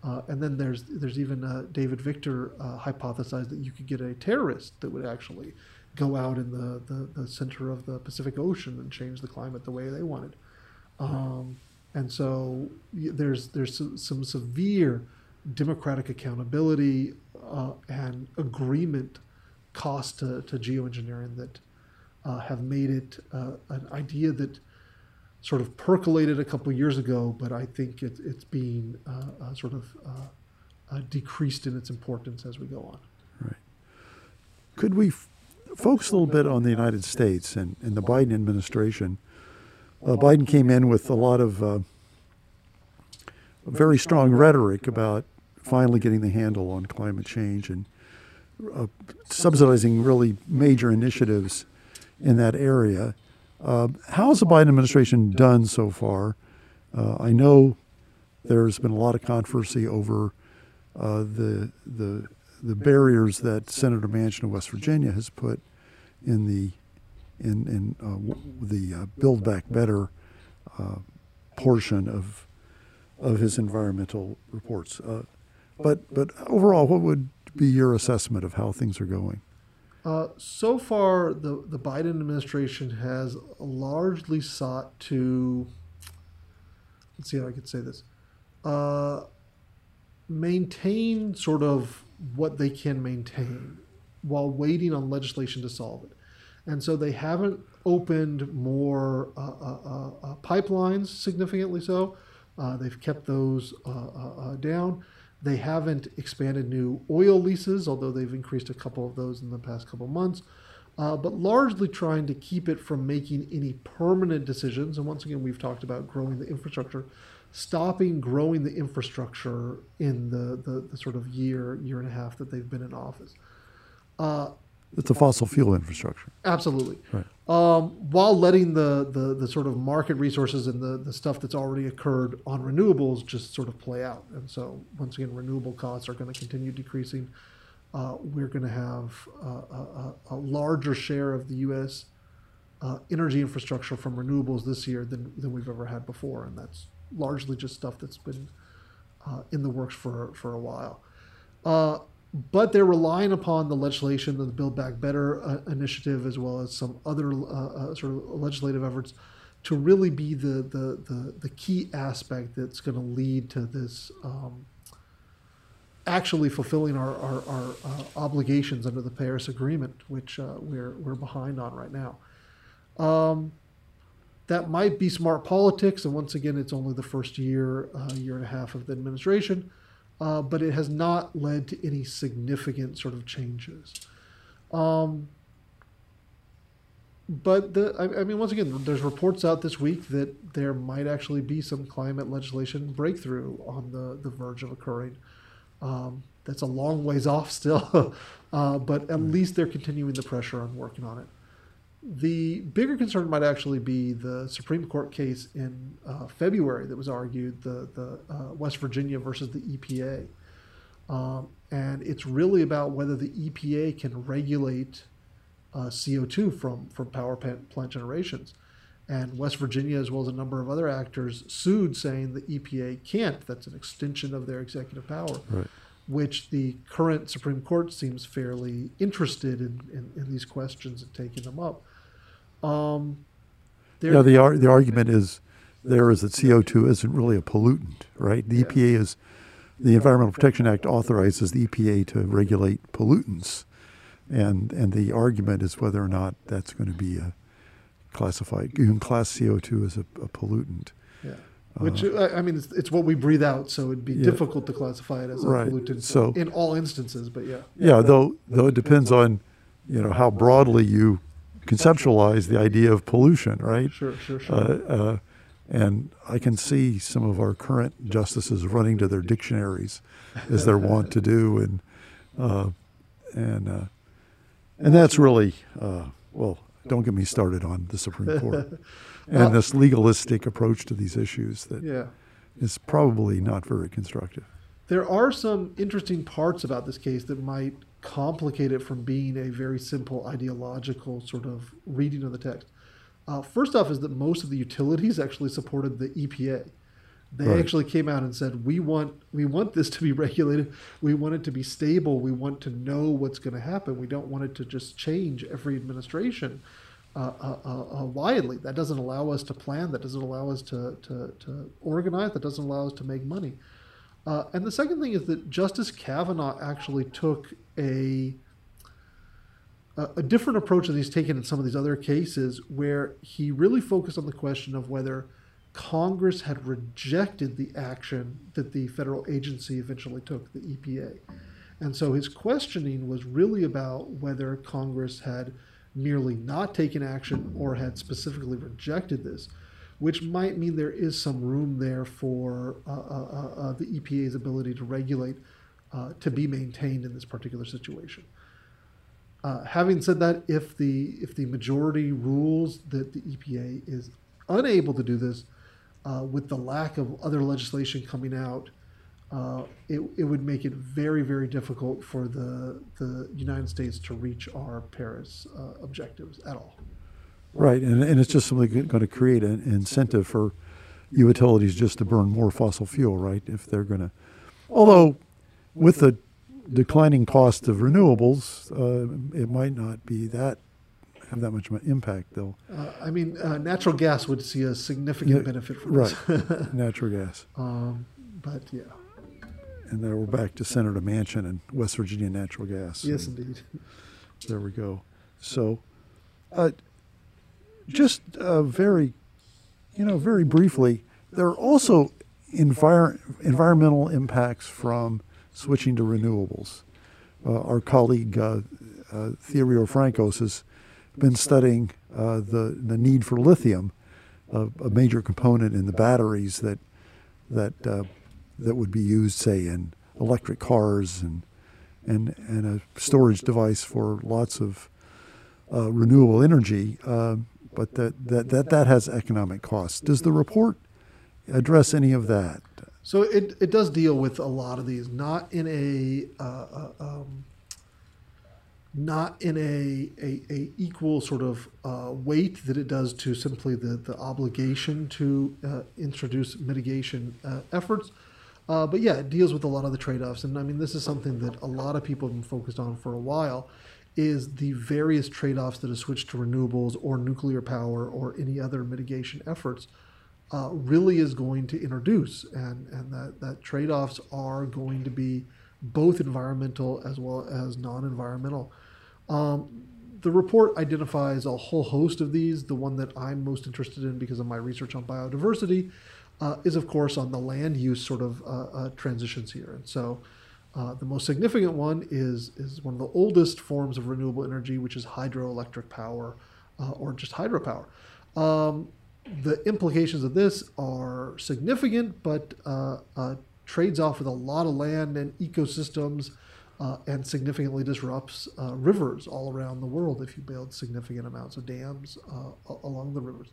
Uh, and then there's there's even uh, David Victor uh, hypothesized that you could get a terrorist that would actually go out in the, the, the center of the Pacific Ocean and change the climate the way they wanted. Um, and so there's there's some, some severe democratic accountability uh, and agreement cost to, to geoengineering that uh, have made it uh, an idea that sort of percolated a couple years ago, but I think it, it's being uh, uh, sort of uh, uh, decreased in its importance as we go on. Right. Could we f- focus a little bit on the United States and, and the Biden administration? Uh, Biden came in with a lot of uh, very strong rhetoric about finally getting the handle on climate change and uh, subsidizing really major initiatives in that area. Uh, how has the Biden administration done so far? Uh, I know there's been a lot of controversy over uh, the the the barriers that Senator Manchin of West Virginia has put in the in in uh, the uh, Build Back Better uh, portion of of his environmental reports. But but overall, what would be your assessment of how things are going? Uh, so far, the, the Biden administration has largely sought to, let's see how I could say this, uh, maintain sort of what they can maintain while waiting on legislation to solve it. And so they haven't opened more uh, uh, uh, uh, pipelines significantly so. Uh, they've kept those uh, down. They haven't expanded new oil leases, although they've increased a couple of those in the past couple of months. But largely trying to keep it from making any permanent decisions. And once again, we've talked about growing the infrastructure, stopping growing the infrastructure in the, the, the sort of year, year and a half that they've been in office. Uh, It's a fossil fuel infrastructure. Absolutely. Right. Um, while letting the, the, the sort of market resources and the, the stuff that's already occurred on renewables just sort of play out. And so, once again, renewable costs are going to continue decreasing. Uh, we're going to have uh, a, a, a larger share of the U.S. Uh, energy infrastructure from renewables this year than, than we've ever had before. And that's largely just stuff that's been uh, in the works for, for a while. But they're relying upon the legislation, the Build Back Better uh, initiative, as well as some other uh, uh, sort of legislative efforts, to really be the the the, the key aspect that's going to lead to this um, actually fulfilling our our, our uh, obligations under the Paris Agreement, which uh, we're we're behind on right now. Um, that might be smart politics, and once again, it's only the first year, uh, year and a half of the administration uh, but it has not led to any significant sort of changes. Um, but the, I, I mean, once again, there's reports out this week that there might actually be some climate legislation breakthrough on the, the verge of occurring. Um, that's a long ways off still, uh, but at least they're continuing the pressure on working on it. The bigger concern might actually be the Supreme Court case in uh, February that was argued, the, the uh, West Virginia versus the EPA. Um, and it's really about whether the EPA can regulate uh, CO2 from, from power plant, generations. And West Virginia, as well as a number of other actors, sued saying the EPA can't. That's an extension of their executive power. Right. Which the current Supreme Court seems fairly interested in, in, in these questions and taking them up. Um, there- Yeah, the, ar- the argument is there is that CO2 isn't really a pollutant, right? The Yeah. EPA is, the Environmental Protection Act authorizes the EPA to regulate pollutants. And, and the argument is whether or not that's going to be a classified, you can class CO2 as a, a pollutant. Yeah. Which I I mean, it's, it's what we breathe out, so it'd be Yeah. difficult to classify it as a Right. pollutant So- in all instances. But yeah, Yeah, though, though it depends on, you know, how broadly you conceptualize the idea of pollution, right? sure, sure, sure. Uh, uh, and I can see some of our current justices running to their dictionaries, as they're wont to do, and uh, and uh, and that's really uh, well. Don't get me started on the Supreme Court and this legalistic approach to these issues that yeah. is probably not very constructive. There are some interesting parts about this case that might complicate it from being a very simple ideological sort of reading of the text. Uh, first off, is that most of the utilities actually supported the EPA. They Right. actually came out and said, "We want we want this to be regulated. We want it to be stable. We want to know what's going to happen. We don't want it to just change every administration uh, uh, uh, uh, widely. That doesn't allow us to plan. That doesn't allow us to to, to organize. That doesn't allow us to make money." Uh, and the second thing is that Justice Kavanaugh actually took a, a a different approach than he's taken in some of these other cases, where he really focused on the question of whether Congress had rejected the action that the federal agency eventually took, the EPA. And so his questioning was really about whether Congress had merely not taken action or had specifically rejected this, which might mean there is some room there for uh, uh, uh, uh, the EPA's ability to regulate uh, to be maintained in this particular situation. Uh, having said that, if the if the majority rules that the EPA is unable to do this, with the lack of other legislation coming out, uh, it, it would make it very very difficult for the the United States to reach our Paris uh, objectives at all. Right, and, and it's just simply going to create an incentive for utilities just to burn more fossil fuel, right? If they're going to, although with the declining cost of renewables, uh, it might not be that have that much of an impact, though. Uh, I mean, uh, natural gas would see a significant benefit from Right, this. natural gas, um, but yeah, and then we're back to Senator Manchin and West Virginia natural gas. yes, And indeed. There we go. So, uh, just uh, very, you know, very briefly, there are also envir- environmental impacts from switching to renewables. Uh, our colleague uh, uh, Thea Riofrancos has been studying uh, the the need for lithium, a, a major component in the batteries that that uh, that would be used, say, in electric cars and and and a storage device for lots of uh, renewable energy. Uh, but that, that that that has economic costs. Does the report address any of that? So it, it does deal with a lot of these, not in a uh, uh, um, not in a, a, a equal sort of uh, weight that it does to simply the, the obligation to uh, introduce mitigation uh, efforts. Uh, but yeah, it deals with a lot of the trade-offs, and I mean this is something that a lot of people have been focused on for a while, is the various trade-offs that a switch to renewables or nuclear power or any other mitigation efforts uh, really is going to introduce, and and that that trade-offs are going to be both environmental as well as non-environmental. Um, the report identifies a whole host of these. The one that I'm most interested in because of my research on biodiversity uh, is, of course, on the land use sort of uh, uh, transitions here. And so, uh, the most significant one is is one of the oldest forms of renewable energy, which is hydroelectric power, uh, or just hydropower. Um, the implications of this are significant, but trades off with a lot of land and ecosystems, uh, and significantly disrupts uh, rivers all around the world if you build significant amounts of dams uh, along the rivers.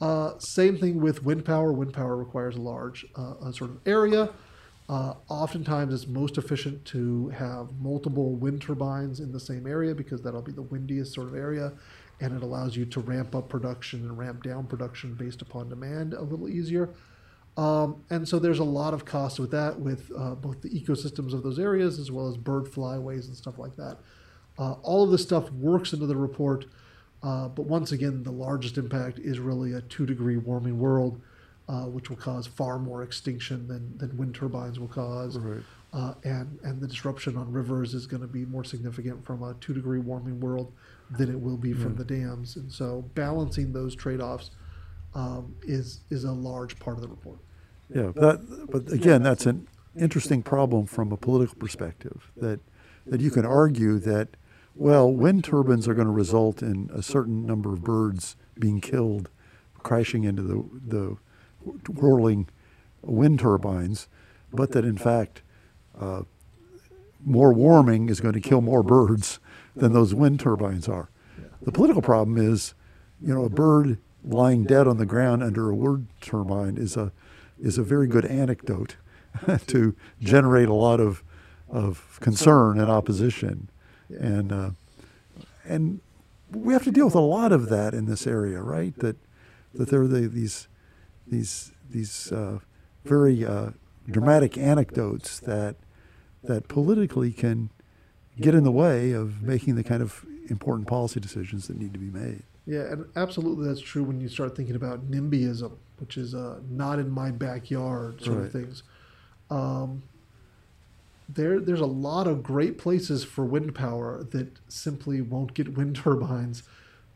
Uh, same thing with wind power. Wind power requires a large uh, sort of area. Uh, oftentimes, it's most efficient to have multiple wind turbines in the same area because that'll be the windiest sort of area, and it allows you to ramp up production and ramp down production based upon demand a little easier. Um, and so there's a lot of cost with that, with uh, both the ecosystems of those areas as well as bird flyways and stuff like that. Uh, all of this stuff works into the report, uh, but once again, the largest impact is really a two degree warming world, uh, which will cause far more extinction than, than wind turbines will cause. Right. Uh, and, and the disruption on rivers is going to be more significant from a two degree warming world than it will be from the dams. And so balancing those trade offs um, is, is a large part of the report. Yeah, that, but again, that's an interesting problem from a political perspective. That that you can argue that, well, wind turbines are going to result in a certain number of birds being killed, crashing into the the whirling wind turbines, but that in fact, uh, more warming is going to kill more birds than those wind turbines are. The political problem is, you know, a bird lying dead on the ground under a wind turbine is a is a very good anecdote to generate a lot of of concern and opposition, and uh, and we have to deal with a lot of that in this area, right? That that there are the, these these these uh, very uh, dramatic anecdotes that that politically can get in the way of making the kind of important policy decisions that need to be made. Yeah, and absolutely that's true when you start thinking about NIMBYism, which is uh, not in my backyard sort Right. of things. Um, there, there's a lot of great places for wind power that simply won't get wind turbines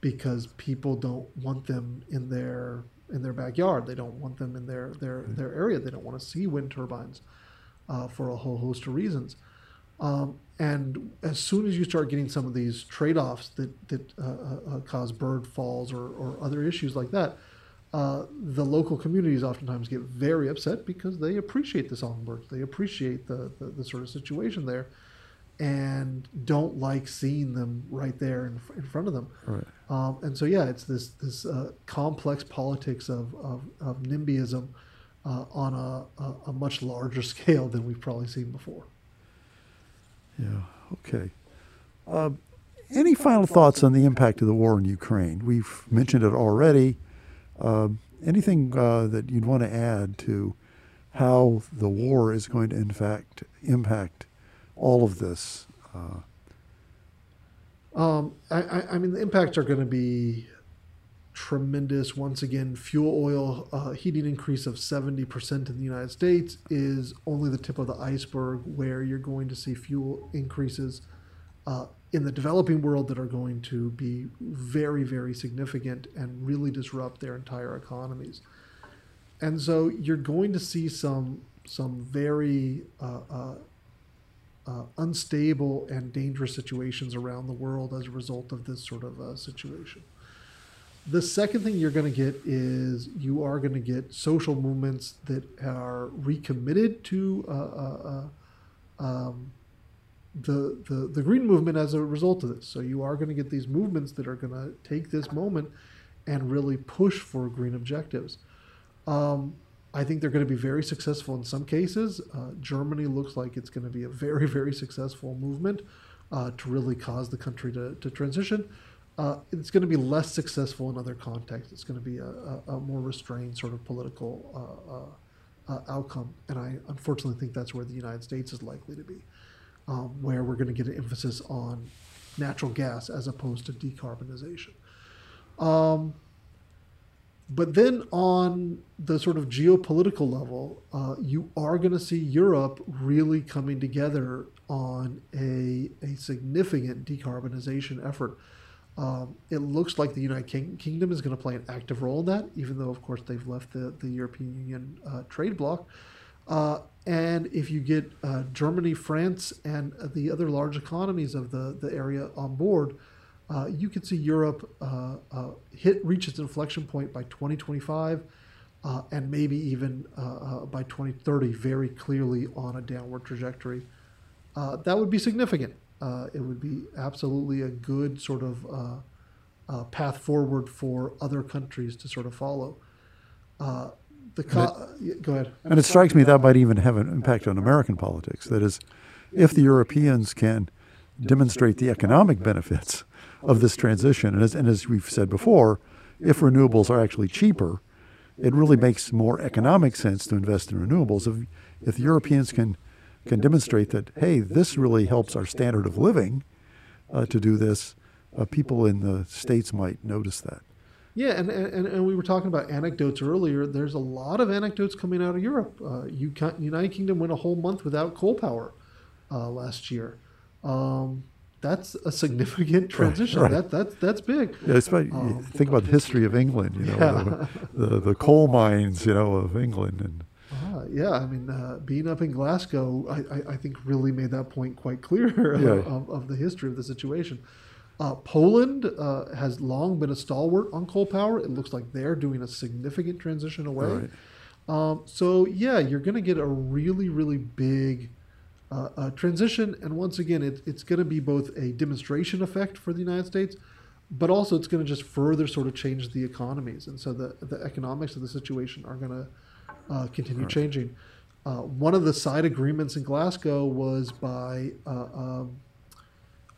because people don't want them in their in their backyard. They don't want them in their their, their area. They don't want to see wind turbines uh, for a whole host of reasons. Um, and as soon as you start getting some of these trade-offs that that uh, uh, uh, cause bird falls or, or other issues like that, uh, the local communities oftentimes get very upset because they appreciate the songbirds, they appreciate the, the, the sort of situation there, and don't like seeing them right there in, in front of them. Right. Um, and so, yeah, it's this this uh, complex politics of of, of NIMBYism uh, on a, a, a much larger scale than we've probably seen before. Yeah. Okay. Uh, any final thoughts on the impact of the war in Ukraine? We've mentioned it already. Um anything uh, that you'd want to add to how the war is going to, in fact, impact all of this? Uh, Um, I, I, I mean, the impacts are going to be tremendous. Once again, fuel oil uh, heating increase of 70% in the United States is only the tip of the iceberg where you're going to see fuel increases uh, in the developing world that are going to be very, very significant and really disrupt their entire economies. And so you're going to see some some very uh, uh, uh, unstable and dangerous situations around the world as a result of this sort of uh, situation. The second thing you're going to get is you are going to get social movements that are recommitted to uh, uh, um, the, the the green movement as a result of this. So you are going to get these movements that are going to take this moment and really push for green objectives. Um, I think they're going to be very successful in some cases. Uh, Germany looks like it's going to be a very, very successful movement uh, to really cause the country to, to transition. Uh, it's going to be less successful in other contexts. It's going to be a, a, a more restrained sort of political uh, uh, uh, outcome. And I unfortunately think that's where the United States is likely to be, um, where we're going to get an emphasis on natural gas as opposed to decarbonization. Um, but then on the sort of geopolitical level, uh, you are going to see Europe really coming together on a, a significant decarbonization effort. Um, it looks like the United King- Kingdom is going to play an active role in that, even though, of course, they've left the, the European Union uh, trade bloc. Uh, and if you get uh, Germany, France, and the other large economies of the, the area on board, uh, you could see Europe uh, uh, hit reach its inflection point by 2025, uh, and maybe even by 2030, very clearly on a downward trajectory. That would be significant. It would be absolutely a good sort of path forward for other countries to sort of follow. Uh, the co- yeah, go ahead. and it strikes me that might even have an impact on American politics. That is, if the Europeans can demonstrate the economic benefits of this transition, and as, and as we've said before, if renewables are actually cheaper, it really makes more economic sense to invest in renewables. If, if Europeans can, can demonstrate that, hey, this really helps our standard of living uh, to do this, uh, people in the States might notice that. Yeah, and, and, and we were talking about anecdotes earlier. There's a lot of anecdotes coming out of Europe. Uh, United Kingdom went a whole month without coal power uh, last year. Um, that's a significant transition. right. That, that, that's big. Yeah, it's about, Um, think about the history of England, you know, Yeah. the, the, the coal mines, you know, of England. And Ah, yeah, I mean, uh, being up in Glasgow, I, I, I think really made that point quite clear Yeah. of, of the history of the situation. Uh, Poland uh, has long been a stalwart on coal power. It looks like they're doing a significant transition away. Right. Um, so yeah, you're going to get a really, really big uh, uh, transition, and once again, it, it's going to be both a demonstration effect for the United States, but also it's going to just further sort of change the economies, and so the the economics of the situation are going to uh, continue changing. Uh, one of the side agreements in Glasgow was by uh, um,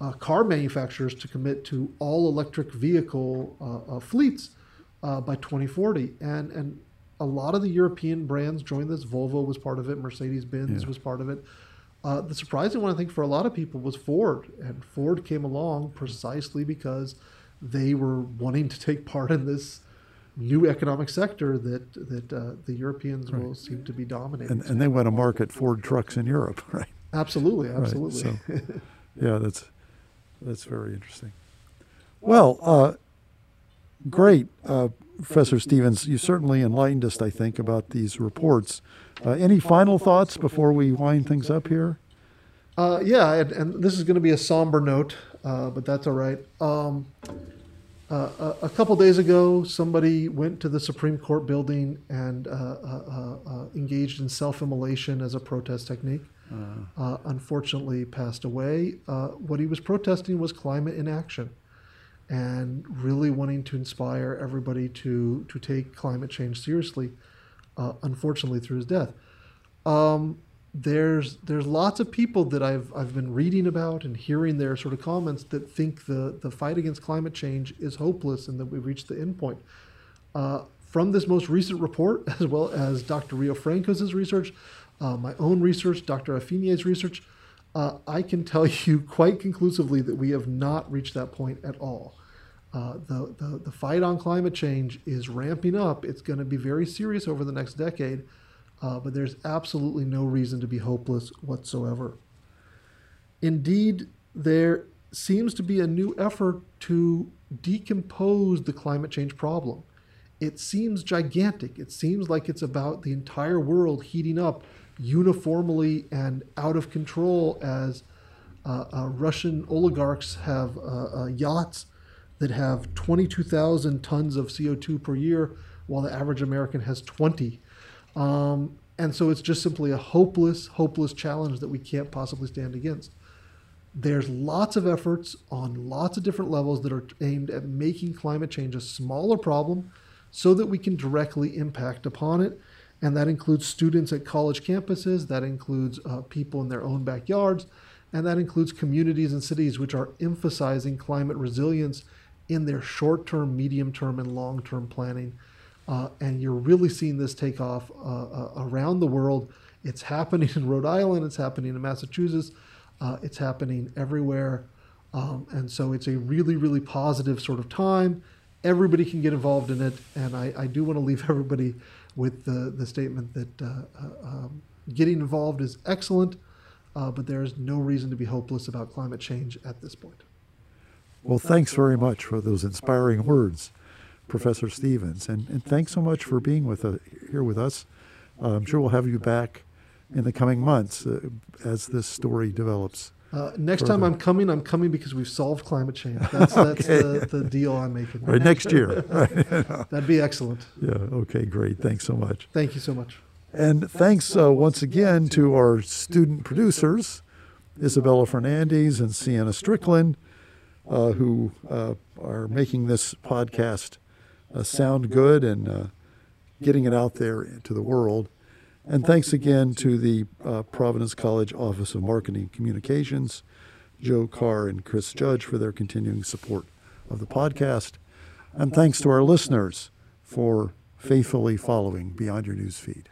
uh, car manufacturers to commit to all electric vehicle uh, uh, fleets uh, by 2040, and and a lot of the European brands joined this. Volvo was part of it. Mercedes Benz Yeah. was part of it. Uh, the surprising one, I think, for a lot of people was Ford, and Ford came along precisely because they were wanting to take part in this new economic sector that that uh, the Europeans will seem to be dominating. and, and they want to market Ford trucks in Europe, right? absolutely, Right, absolutely. so, yeah, that's that's very interesting. Well, uh, great, uh, Professor Stevens. You certainly enlightened us, I think, about these reports. Uh, any final thoughts before we wind things up here? Uh, yeah, and, and this is going to be a somber note, uh, but that's all right. Um, uh, a, a couple days ago, somebody went to the Supreme Court building and uh, uh, uh, uh, engaged in self-immolation as a protest technique. Uh, unfortunately, passed away. Uh, what he was protesting was climate inaction, and really wanting to inspire everybody to to take climate change seriously. Uh, unfortunately, through his death. Um, there's there's lots of people that I've I've been reading about and hearing their sort of comments that think the the fight against climate change is hopeless and that we've reached the end point. Uh, from this most recent report, as well as Dr. Riofrancos' research, uh, my own research, Dr. Affinier's research, uh, I can tell you quite conclusively that we have not reached that point at all. Uh, the, the, the fight on climate change is ramping up. It's going to be very serious over the next decade, uh, but there's absolutely no reason to be hopeless whatsoever. Indeed, there seems to be a new effort to decompose the climate change problem. It seems gigantic. It seems like it's about the entire world heating up uniformly and out of control as uh, uh, Russian oligarchs have uh, uh, yachts that have 22,000 tons of CO2 per year, while the average American has 20. Um, and so it's just simply a hopeless, hopeless challenge that we can't possibly stand against. There's lots of efforts on lots of different levels that are aimed at making climate change a smaller problem so that we can directly impact upon it. And that includes students at college campuses, that includes uh, people in their own backyards, and that includes communities and cities which are emphasizing climate resilience in their short term, medium term, and long term planning. Uh, and you're really seeing this take off uh, uh, around the world. It's happening in Rhode Island, it's happening in Massachusetts, uh, it's happening everywhere. Um, and so it's a really, really positive sort of time. Everybody can get involved in it. And I, I do want to leave everybody with the, the statement that uh, uh, um, getting involved is excellent, uh, but there is no reason to be hopeless about climate change at this point. Well, thanks very much for those inspiring words, Professor Stevens, and, and thanks so much for being with uh, here with us. I'm sure we'll have you back in the coming months uh, as this story develops. Uh, next time I'm coming, I'm coming because we've solved climate change. That's, that's the, the deal I'm making. Right next year. Right. That'd be excellent. Yeah. Okay. Great. Thanks so much. Thank you so much. And thanks uh, once again to our student producers, Isabella Fernandez and Sienna Strickland, uh, who uh, are making this podcast uh, sound good and uh, getting it out there to the world. And thanks again to the uh, Providence College Office of Marketing and Communications, Joe Carr and Chris Judge for their continuing support of the podcast. And thanks to our listeners for faithfully following Beyond Your News Feed.